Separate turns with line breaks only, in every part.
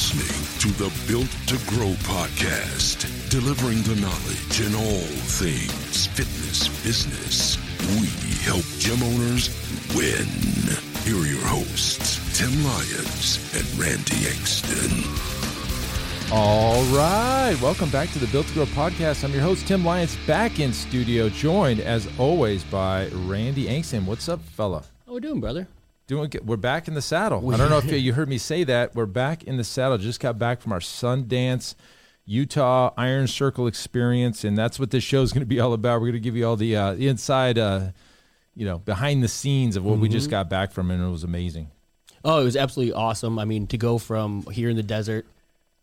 Listening to the Built to Grow podcast, delivering the knowledge in all things fitness business. We help gym owners win. Here are your hosts, Tim Lyons and Randy Engstrom.
All right. Welcome back to the Built to Grow podcast. I'm your host, Tim Lyons, back in studio, joined as always by Randy Engstrom. What's up, fella?
How we doing, brother?
Doing good. We're back in the saddle. I don't know if you heard me say that. We're back in the saddle. Just got back from our Sundance, Utah Iron Circle experience, and that's what this show is going to be all about. We're going to give you all the uh, inside, uh, you know, behind the scenes of what we just got back from, and it was amazing.
Oh, it was absolutely awesome. I mean, to go from here in the desert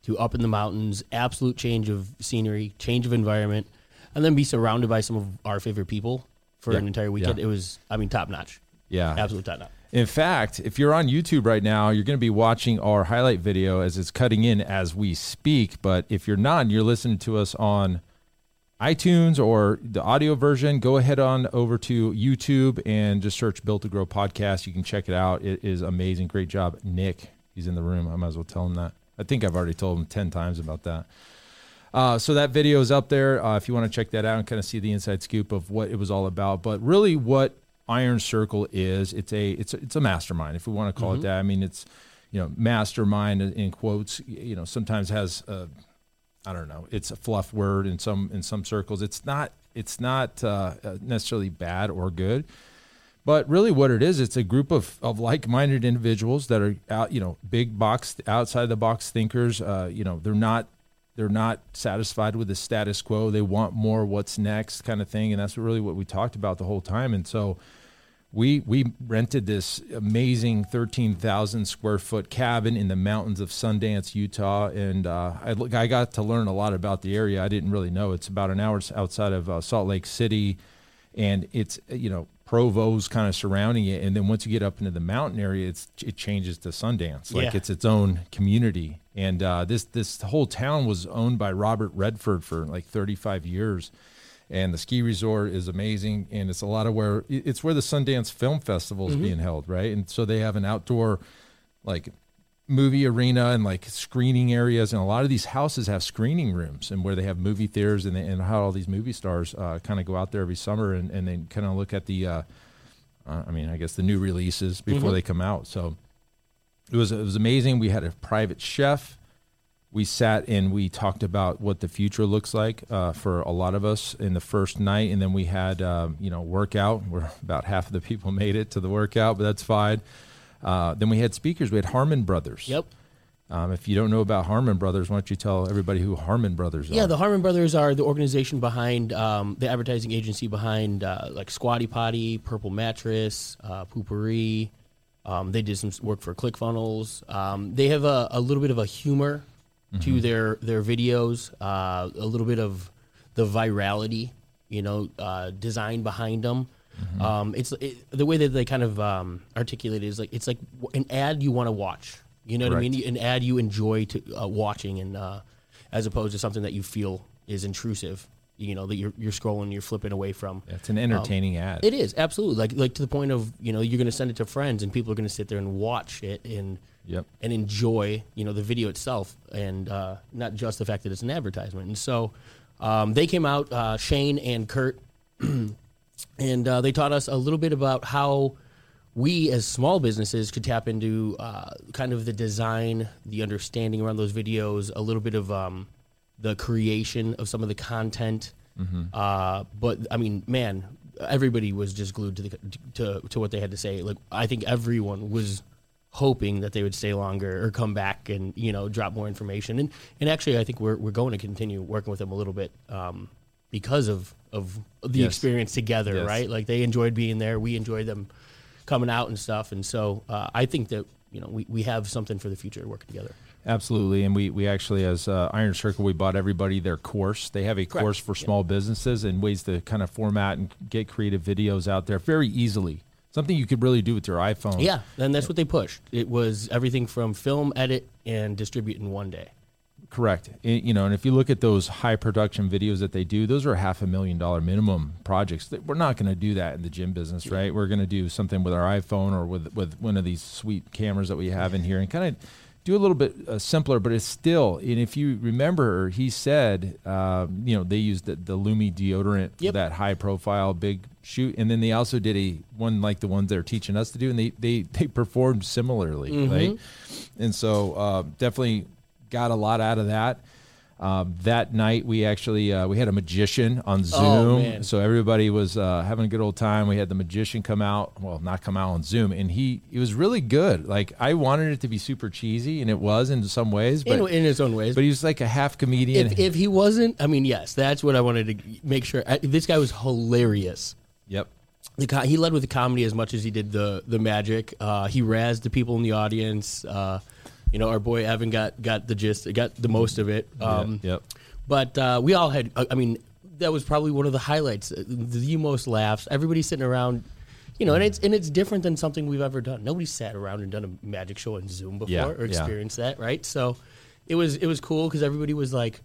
to up in the mountains, absolute change of scenery, change of environment, and then be surrounded by some of our favorite people for
Yeah,
an entire weekend.
yeah.
It was, I mean, top notch.
Yeah,
Absolute top notch.
In fact, if you're on YouTube right now, you're going to be watching our highlight video as it's cutting in as we speak. But if you're not, and you're listening to us on iTunes or the audio version, go ahead on over to YouTube and just search Built to Grow podcast. You can check it out. It is amazing. Great job, Nick. He's in the room. I might as well tell him that. I think I've already told him 10 times about that. Uh, so that video is up there uh, if you want to check that out and kind of see the inside scoop of what it was all about. But really, what Iron Circle is, it's a it's a, it's a mastermind, if we want to call it that. I mean, it's you know mastermind in- in quotes. You know, sometimes has a, I don't know, it's a fluff word in some in some circles. It's not it's not uh, uh, necessarily bad or good. But really, what it is, it's a group of, of like-minded individuals that are out, you know, big box, outside the box thinkers. Uh, you know, they're not they're not satisfied with the status quo. They want more. What's next, kind of thing, and that's really what we talked about the whole time. And so, we we rented this amazing thirteen thousand square foot cabin in the mountains of Sundance, Utah, and uh, I, look- I got to learn a lot about the area. I didn't really know. It's about an hour outside of uh, Salt Lake City, and it's you know Provo's kind of surrounding it, and then once you get up into the mountain area, it's it changes to Sundance, like
Yeah.
it's its own community. And uh, this this whole town was owned by Robert Redford for like 35 years, and the ski resort is amazing, and it's a lot of where it's where the Sundance Film Festival is being held, right? And so they have an outdoor like movie arena and like screening areas and a lot of these houses have screening rooms and where they have movie theaters and, they, and how all these movie stars uh, kind of go out there every summer and, and they kind of look at the uh, uh, i mean i guess the new releases before they come out. So it was it was amazing. We had a private chef we sat and we talked about what the future looks like uh, for a lot of us in the first night and then we had um, you know workout where about half of the people made it to the workout but that's fine uh, then we had speakers we had harmon brothers
Yep.
um, if you don't know about Harmon Brothers, why don't you tell everybody who Harmon Brothers are?
Yeah, the Harmon Brothers are the organization behind um, the advertising agency behind uh, like Squatty Potty, Purple Mattress, uh, Poo-Pourri. Um, they did some work for ClickFunnels. Um, they have a, a little bit of a humor to their their videos, uh, a little bit of the virality, you know, uh, design behind them. Um, it's it, the way that they kind of um, articulate it is like it's like an ad you want to watch. You know what I mean? An ad you enjoy to uh, watching, and uh, as opposed to something that you feel is intrusive. You know that you're you're scrolling, you're flipping away from.
It's an entertaining ad.
It is absolutely like like to the point of you know you're going to send it to friends, and people are going to sit there and watch it and
Yep.
and enjoy you know the video itself, and uh, not just the fact that it's an advertisement. And so um, they came out, uh, Shane and Kurt, and uh, they taught us a little bit about how we as small businesses could tap into uh, kind of the design, the understanding around those videos, a little bit of um, the creation of some of the content. Uh, but I mean, man, everybody was just glued to the to to what they had to say. Like I think everyone was hoping that they would stay longer or come back and you know drop more information. And and actually, I think we're we're going to continue working with them a little bit um, because of of the
Yes.
experience together,
Yes.
right? Like they enjoyed being there, we enjoyed them coming out and stuff. And so uh, I think that you know we, we have something for the future working together.
Absolutely, and we we actually as uh, Iron Circle we bought everybody their course. They have a
Correct.
course for small businesses and ways to kind of format and get creative videos out there very easily. Something you could really do with your iPhone.
Yeah, and that's what they pushed. It was everything from film, edit, and distribute in one day.
Correct. You know, and if you look at those high production videos that they do, those are half a million dollar minimum projects. We're not going to do that in the gym business, right? We're going to do something with our iPhone or with with one of these sweet cameras that we have in here, and kind of do a little bit uh, simpler. But it's still, and if you remember, he said, uh, you know, they used the, the Lumi deodorant for
Yep.
that high profile big shoot, and then they also did a one like the ones they're teaching us to do, and they they they performed similarly, right? And so uh, definitely got a lot out of that. Um, that night we actually uh, we had a magician on Zoom,
Oh,
so everybody was uh, having a good old time. We had the magician come out, well, not come out on Zoom, and he it was really good. Like I wanted it to be super cheesy, and it was in some ways, but
in, in his own ways.
but he was like a half comedian.
if, if he wasn't, I mean, yes, that's what I wanted to make sure. I, this guy was hilarious.
yep,
The co- he led with the comedy as much as he did the the magic. Uh, he razzed the people in the audience. Uh, you know, our boy Evan got got the gist, got the most of it. Um,
yep.
But uh, we all had. I mean, that was probably one of the highlights, uh, the most laughs. Everybody sitting around, you know, and it's and it's different than something we've ever done. Nobody sat around and done a magic show on Zoom before
Yeah,
or
yeah.
experienced that, right? So it was it was cool because everybody was like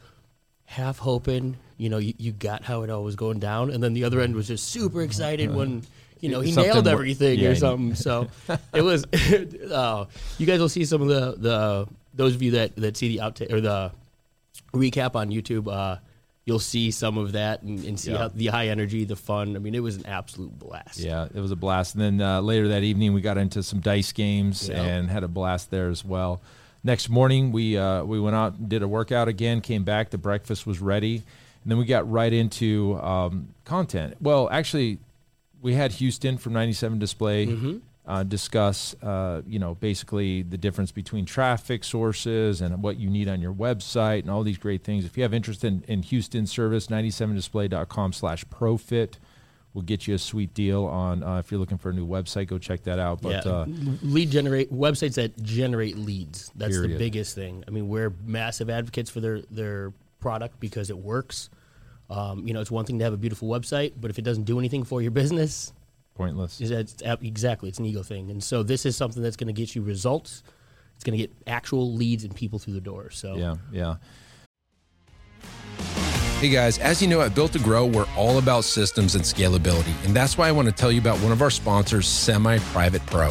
half hoping, you know, you, you got how it all was going down, and then the other end was just super excited when. You know, he
Something
nailed
wor-
everything
yeah,
or something. So it was. uh, you guys will see some of the the those of you that that see the outtake or the recap on YouTube, uh, you'll see some of that and, and see
Yeah.
how the high energy, the fun. I mean, it was an absolute blast.
Yeah, it was a blast. And then uh, later that evening, we got into some dice games
Yeah.
and had a blast there as well. Next morning, we uh, we went out and did a workout again. Came back, the breakfast was ready, and then we got right into um, content. Well, actually, we had Houston from 97 Display
Mm-hmm.
uh, discuss, uh, you know, basically the difference between traffic sources and what you need on your website and all these great things. If you have interest in, in Houston service, 97display.com slash profit will get you a sweet deal on uh, if you're looking for a new website, go check that out. But
yeah,
uh,
lead generate websites that generate leads. That's the biggest thing. I mean, we're massive advocates for their their product because it works. Um, you know, it's one thing to have a beautiful website, but if it doesn't do anything for your business,
pointless.
is that it's, exactly it's an ego thing. And so this is something that's going to get you results. It's going to get actual leads and people through the door. So
Yeah, yeah.
Hey guys, as you know at Built to Grow, we're all about systems and scalability. And that's why I want to tell you about one of our sponsors, Semi Private Pro.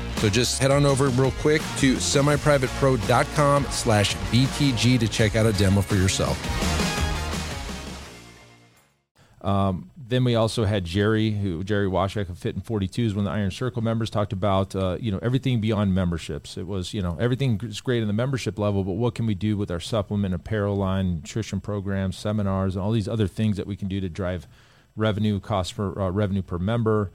So just head on over real quick to semiprivatepro.com slash BTG to check out a demo for yourself.
then we also had Jerry, who Jerry Washak of Fit in 42s, one of the Iron Circle members, talked about uh, you know everything beyond memberships. It was you know everything is great in the membership level, but what can we do with our supplement, apparel line, nutrition programs, seminars, and all these other things that we can do to drive revenue, cost for uh, revenue per member.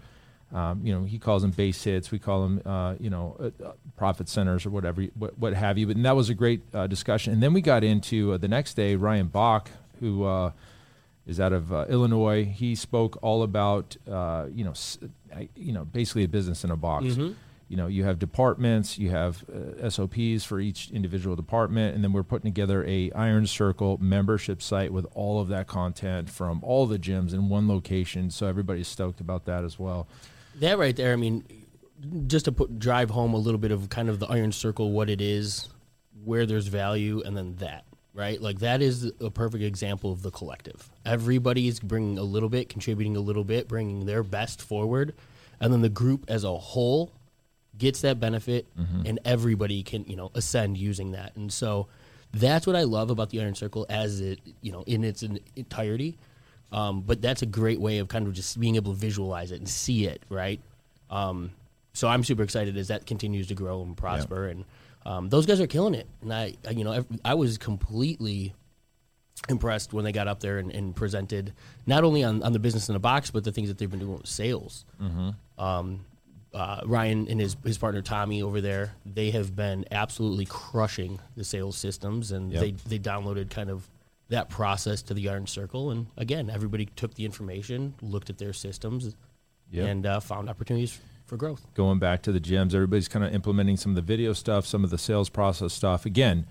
Um, you know, he calls them base hits. We call them, uh, you know, uh, uh, profit centers or whatever, what, what have you. But and that was a great uh, discussion. And then we got into uh, the next day, Ryan Bach, who uh, is out of uh, Illinois. He spoke all about, uh, you know, s- I- you know, basically a business in a box. You know, you have departments, you have uh, SOPs for each individual department, and then we're putting together a Iron Circle membership site with all of that content from all the gyms in one location. So everybody's stoked about that as well.
That right there, I mean, just to put drive home a little bit of kind of the iron circle, what it is, where there's value, and then that. right? Like that is a perfect example of the collective. Everybody's bringing a little bit, contributing a little bit, bringing their best forward, and then the group as a whole gets that benefit, mm-hmm. and everybody can you know ascend using that. And so that's what I love about the Iron Circle as it you know in its entirety. Um, but that's a great way of kind of just being able to visualize it and see it, right? Um, so I'm super excited as that continues to grow and prosper, and um, those guys are killing it. And I, I- you know, I, I was completely impressed when they got up there and, and presented not only on, on the business in the box, but the things that they've been doing with sales. Um, uh, Ryan and his his partner Tommy over there, they have been absolutely crushing the sales systems, and
Yep.
they they downloaded kind of that process to the Iron Circle, and again, everybody took the information, looked at their systems,
Yep.
and uh, found opportunities for growth.
going back to the gyms. Everybody's kind of implementing some of the video stuff, some of the sales process stuff. Again,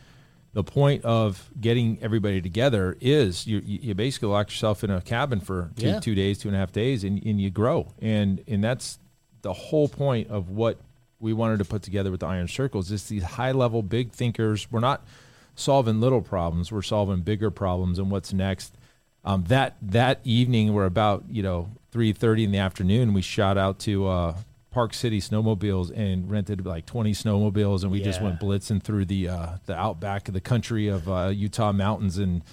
the point of getting everybody together is you, you basically lock yourself in a cabin for two,
Yeah.
two days, two and a half days, and, and you grow. And and that's the whole point of what we wanted to put together with the Iron Circles. Is these high level big thinkers. We're not solving little problems. We're solving bigger problems. And what's next? Um, that that evening, we're about you know three thirty in the afternoon. We shot out to uh, Park City Snowmobiles and rented like twenty snowmobiles, and we just went blitzing through the uh, the outback of the country of uh, Utah mountains, and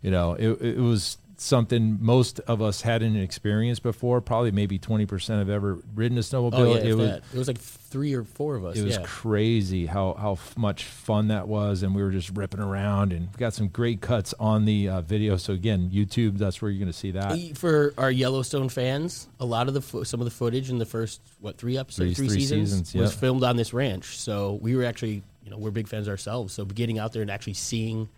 you know it, it was something most of us hadn't experienced before. Probably maybe twenty percent have ever ridden a snowmobile.
Oh yeah,
it was
that. it was like three or four of us.
it was
yeah.
crazy how how much fun that was, and we were just ripping around, and we got some great cuts on the uh, video. So again, YouTube, that's where you're going to see that.
For our Yellowstone fans, a lot of the fo- some of the footage in the first what three episodes,
Three-
three,
three
seasons,
seasons,
was filmed on this ranch. So we were actually, you know, we're big fans ourselves. So getting out there and actually seeing,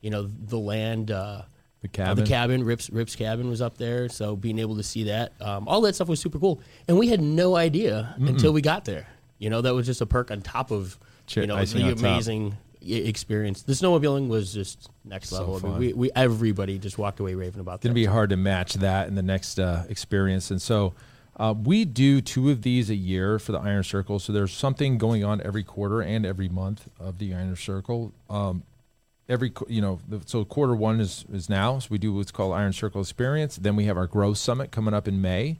you know, the land, uh,
The
uh,
cabin.
the cabin, Rips Rips cabin was up there. So being able to see that, um, all that stuff was super cool, and we had no idea until we got there. You know, that was just a perk on top of you know the
on top.
amazing experience. The snowmobiling was just next
So
level. I mean, we, we everybody just walked away raving about that going
to be hard to match that in the next uh, experience. And so uh, we do two of these a year for the Iron Circle. So there's something going on every quarter and every month of the Iron Circle. Um, every you know, so quarter one is is now. So we do what's called Iron Circle Experience. Then we have our Growth Summit coming up in May.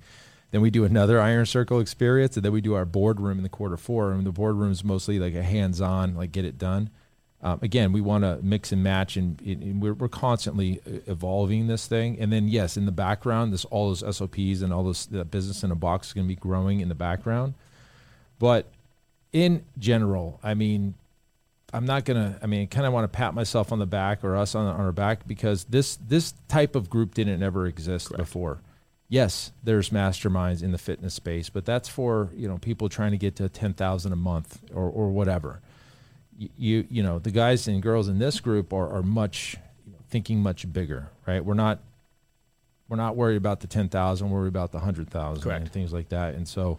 Then we do another Iron Circle experience, and then we do our boardroom in the quarter four. And the boardroom is mostly like a hands-on, like get it done. Um, again, we want to mix and match, and, and we're, we're constantly uh, evolving this thing. And then, yes, in the background, this all those SOPs and all this the business in a box is going to be growing in the background. But in general, I mean, I'm not gonna. I mean, kind of want to pat myself on the back or us on, on our back because this this type of group didn't ever exist before. Yes, there's masterminds in the fitness space, but that's for you know people trying to get to ten thousand a month or or whatever. Y- You you know the guys and girls in this group are are much you know, thinking much bigger, right? We're not we're not worried about the ten thousand. We're worried about the hundred thousand and things like that. And so,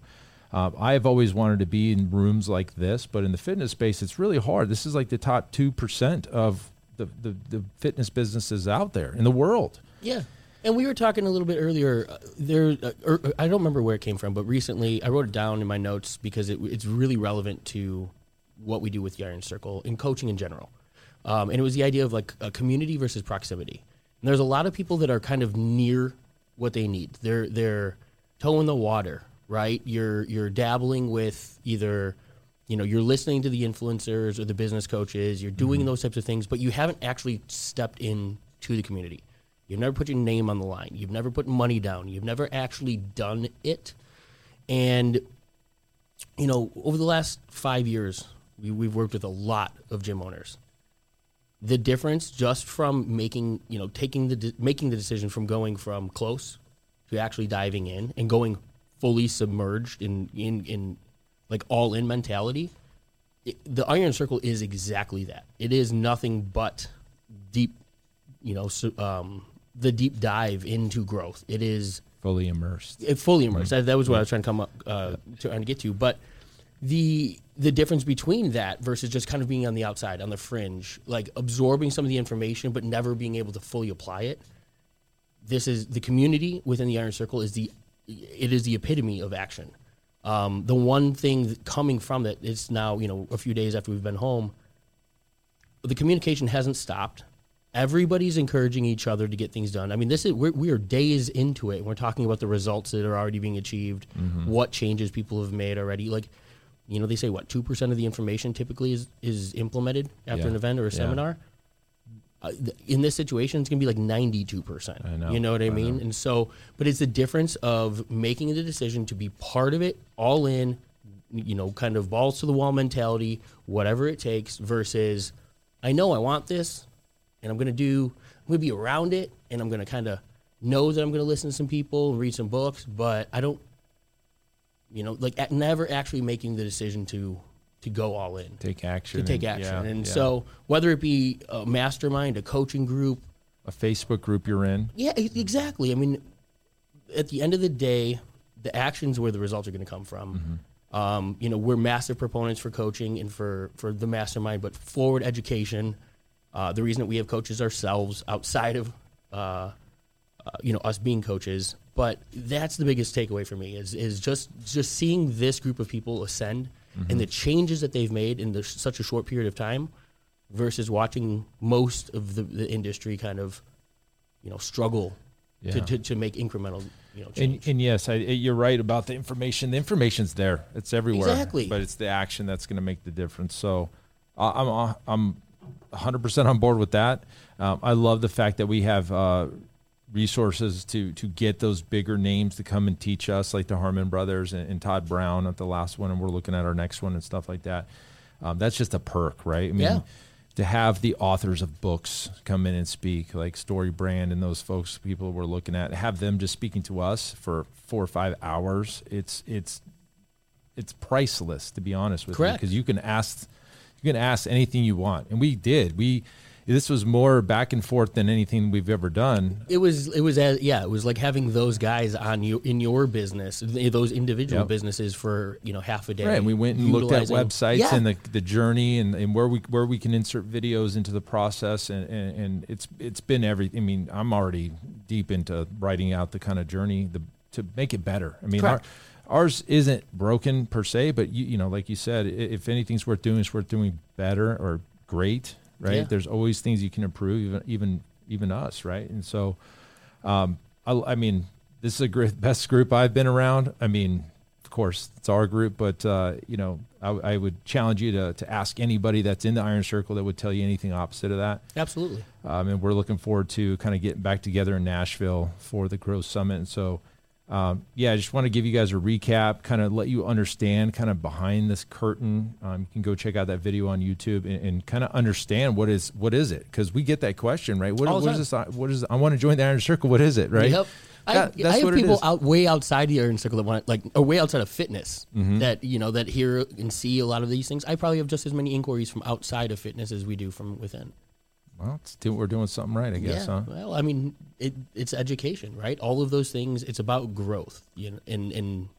um, I've always wanted to be in rooms like this, but in the fitness space, it's really hard. This is like the top two percent of the, the the fitness businesses out there in the world.
Yeah. And we were talking a little bit earlier. Uh, there, uh, er, I don't remember where it came from, but recently I wrote it down in my notes because it, it's really relevant to what we do with the Iron Circle and coaching in general. Um, and it was the idea of like a community versus proximity. And there's a lot of people that are kind of near what they need. They're they're toe in the water, right? You're you're dabbling with either you know you're listening to the influencers or the business coaches you're doing mm-hmm. those types of things but you haven't actually stepped in to the community. You've never put your name on the line. You've never put money down. You've never actually done it. And you know over the last five years we, we've worked with a lot of gym owners. The difference just from making you know taking the de- making the decision from going from close to actually diving in and going fully submerged in in, in like all in mentality it, the iron circle is exactly that it is nothing but deep you know um, the deep dive into growth it is
Fully immersed.
it fully immersed. That, that was what I was trying to come up uh, trying to get to. But the the difference between that versus just kind of being on the outside, on the fringe, like absorbing some of the information but never being able to fully apply it. This is the community within the Iron Circle is the it is the epitome of action. Um, the one thing that coming from that it's now you know a few days after we've been home. The communication hasn't stopped. everybody's encouraging each other to get things done. I mean, this is we're, we are days into it. We're talking about the results that are already being achieved, what changes people have made already. Like, you know, they say what two percent of the information typically is is implemented after
Yeah.
an event or a
Yeah.
seminar. Uh, in this situation, it's going to be like ninety two percent.
I know,
You know what I
I
mean? And so, but it's the difference of making the decision to be part of it, all in. You know, kind of balls to the wall mentality, whatever it takes, versus I know I want this, and I'm gonna do. I'm gonna be around it, and I'm gonna kind of know that I'm gonna listen to some people and read some books, but I don't. You know, like never actually making the decision to to go all in,
Take action.
to take
and-
action,
yeah,
and
yeah.
so whether it be a mastermind, a coaching group,
a Facebook group you're in.
yeah, exactly. I mean, at the end of the day, the actions where the results are going to come from. Um, you know, we're massive proponents for coaching and for for the mastermind, but forward education. Uh, the reason that we have coaches ourselves outside of, uh, uh, you know, us being coaches, but that's the biggest takeaway for me is is just just seeing this group of people ascend and the changes that they've made in the, such a short period of time, versus watching most of the, the industry kind of, you know, struggle
Yeah.
to, to, to make incremental, you know,
And,
change.
and yes, I, you're right about the information. The information's there; it's everywhere.
Exactly.
But it's the action that's going to make the difference. So, uh, I'm I'm 100 percent on board with that. Um, I love the fact that we have uh, resources to to get those bigger names to come and teach us, like the Harmon brothers and, and Todd Brown at the last one, and we're looking at our next one and stuff like that. Um, that's just a perk, right? I mean,
Yeah.
to have the authors of books come in and speak, like Story Brand and those folks, people we're looking at, have them just speaking to us for four or five hours. It's it's it's priceless, to be honest with you, because you can ask you can ask anything you want, and we did. We this was more back and forth than anything we've ever done.
it was it was as, yeah it was like having those guys on you in your business those individual
Yep.
businesses for you know half a day
Right, and we went and looked at websites
Yeah.
and the, the journey and, and where we where we can insert videos into the process and, and, and it's it's been every I mean I'm already deep into writing out the kind of journey the, to make it better. I mean our, ours isn't broken per se, but you you know like you said, if anything's worth doing, it's worth doing better or great. Right?
Yeah.
There's always things you can improve, even even even us, right? And so um, I, I mean, this is a great, best group I've been around. I mean, of course, it's our group, but uh, you know, I, I would challenge you to to ask anybody that's in the Iron Circle that would tell you anything opposite of that.
absolutely
Um, and we're looking forward to kind of getting back together in Nashville for the Growth Summit. And so, um, yeah, I just want to give you guys a recap, kind of let you understand kind of behind this curtain. Um, you can go check out that video on YouTube and, and kind of understand what is what is it because we get that question, right? What, what is this? What is? I want to join the Iron Circle. What is it, right?
Yep. I,
That-
I
that's
have people out way outside the iron circle that want like or way outside of fitness
Mm-hmm.
that you know that hear and see a lot of these things. I probably have just as many inquiries from outside of fitness as we do from within.
Well, it's, we're doing something right, I guess,
yeah.
huh?
Well, I mean, it, it's education, right? All of those things. It's about growth. You know, and and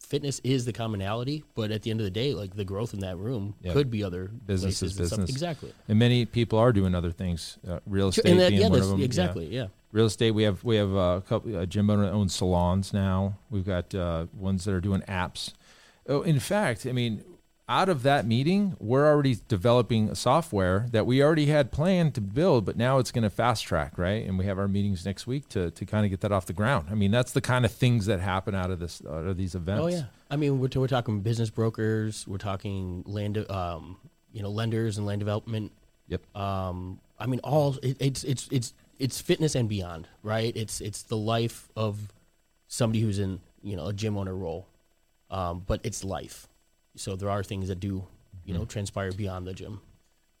fitness is the commonality, but at the end of the day, like the growth in that room
Yeah.
could be other
businesses,
places
is
and
business.
Exactly.
And many people are doing other things. Uh, real estate
and that,
being
yeah,
one of them.
exactly. Yeah.
real estate. We have we have a couple. Uh, Jim Boner owns salons now. We've got uh, ones that are doing apps. Oh, in fact, I mean, out of that meeting, we're already developing software that we already had planned to build, but now it's going to fast track, right? And we have our meetings next week to to kind of get that off the ground. I mean, that's the kind of things that happen out of this out of these events.
Oh yeah. I mean, we're, we're talking business brokers. We're talking land, um, you know, lenders and land development.
Yep.
Um, I mean, all it, it's it's it's it's fitness and beyond, right? It's it's the life of somebody who's in you know a gym owner role, um, but it's life. So there are things that do you know transpire beyond the gym.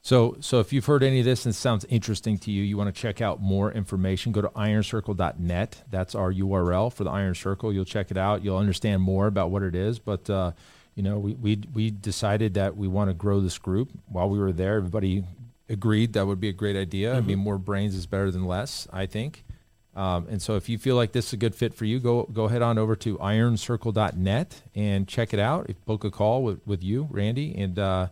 So, so if you've heard any of this and it sounds interesting to you, you want to check out more information, go to ironcircle.net. That's our URL for the Iron Circle. You'll check it out. You'll understand more about what it is. But, uh, you know, we, we, we decided that we want to grow this group. While we were there, everybody agreed that would be a great idea. I mean, more brains is better than less, I think. Um, and so if you feel like this is a good fit for you, go go head on over to ironcircle.net and check it out. Book a call with, with you, Randy, and uh,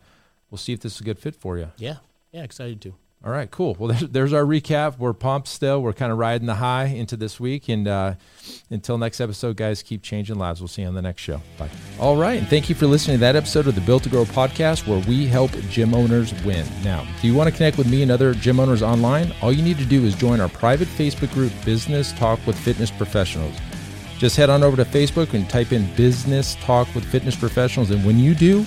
we'll see if this is a good fit for you.
Yeah, yeah, excited to.
All right, cool. Well, there's, our recap. We're pumped still. We're kind of riding the high into this week. And uh, until next episode, guys, keep changing lives. We'll see you on the next show. Bye. All right. And thank you for listening to that episode of the Built to Grow podcast where we help gym owners win. Now, do you want to connect with me and other gym owners online? All you need to do is join our private Facebook group, Business Talk with Fitness Professionals. Just head on over to Facebook and type in Business Talk with Fitness Professionals. And when you do,